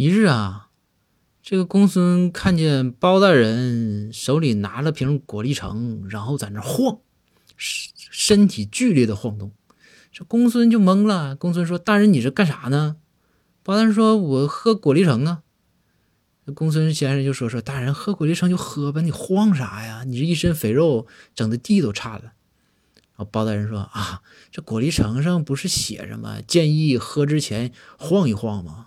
一日啊，这个公孙看见包大人手里拿了瓶果粒橙，然后在那晃，身身体剧烈的晃动。这公孙就懵了。公孙说：“大人，你这干啥呢？”包大人说：“我喝果粒橙啊。”公孙先生就说：“说大人喝果粒橙就喝呗，你晃啥呀？你这一身肥肉，整的地都颤了。”然后包大人说：“啊，这果粒橙上不是写着吗？建议喝之前晃一晃吗？”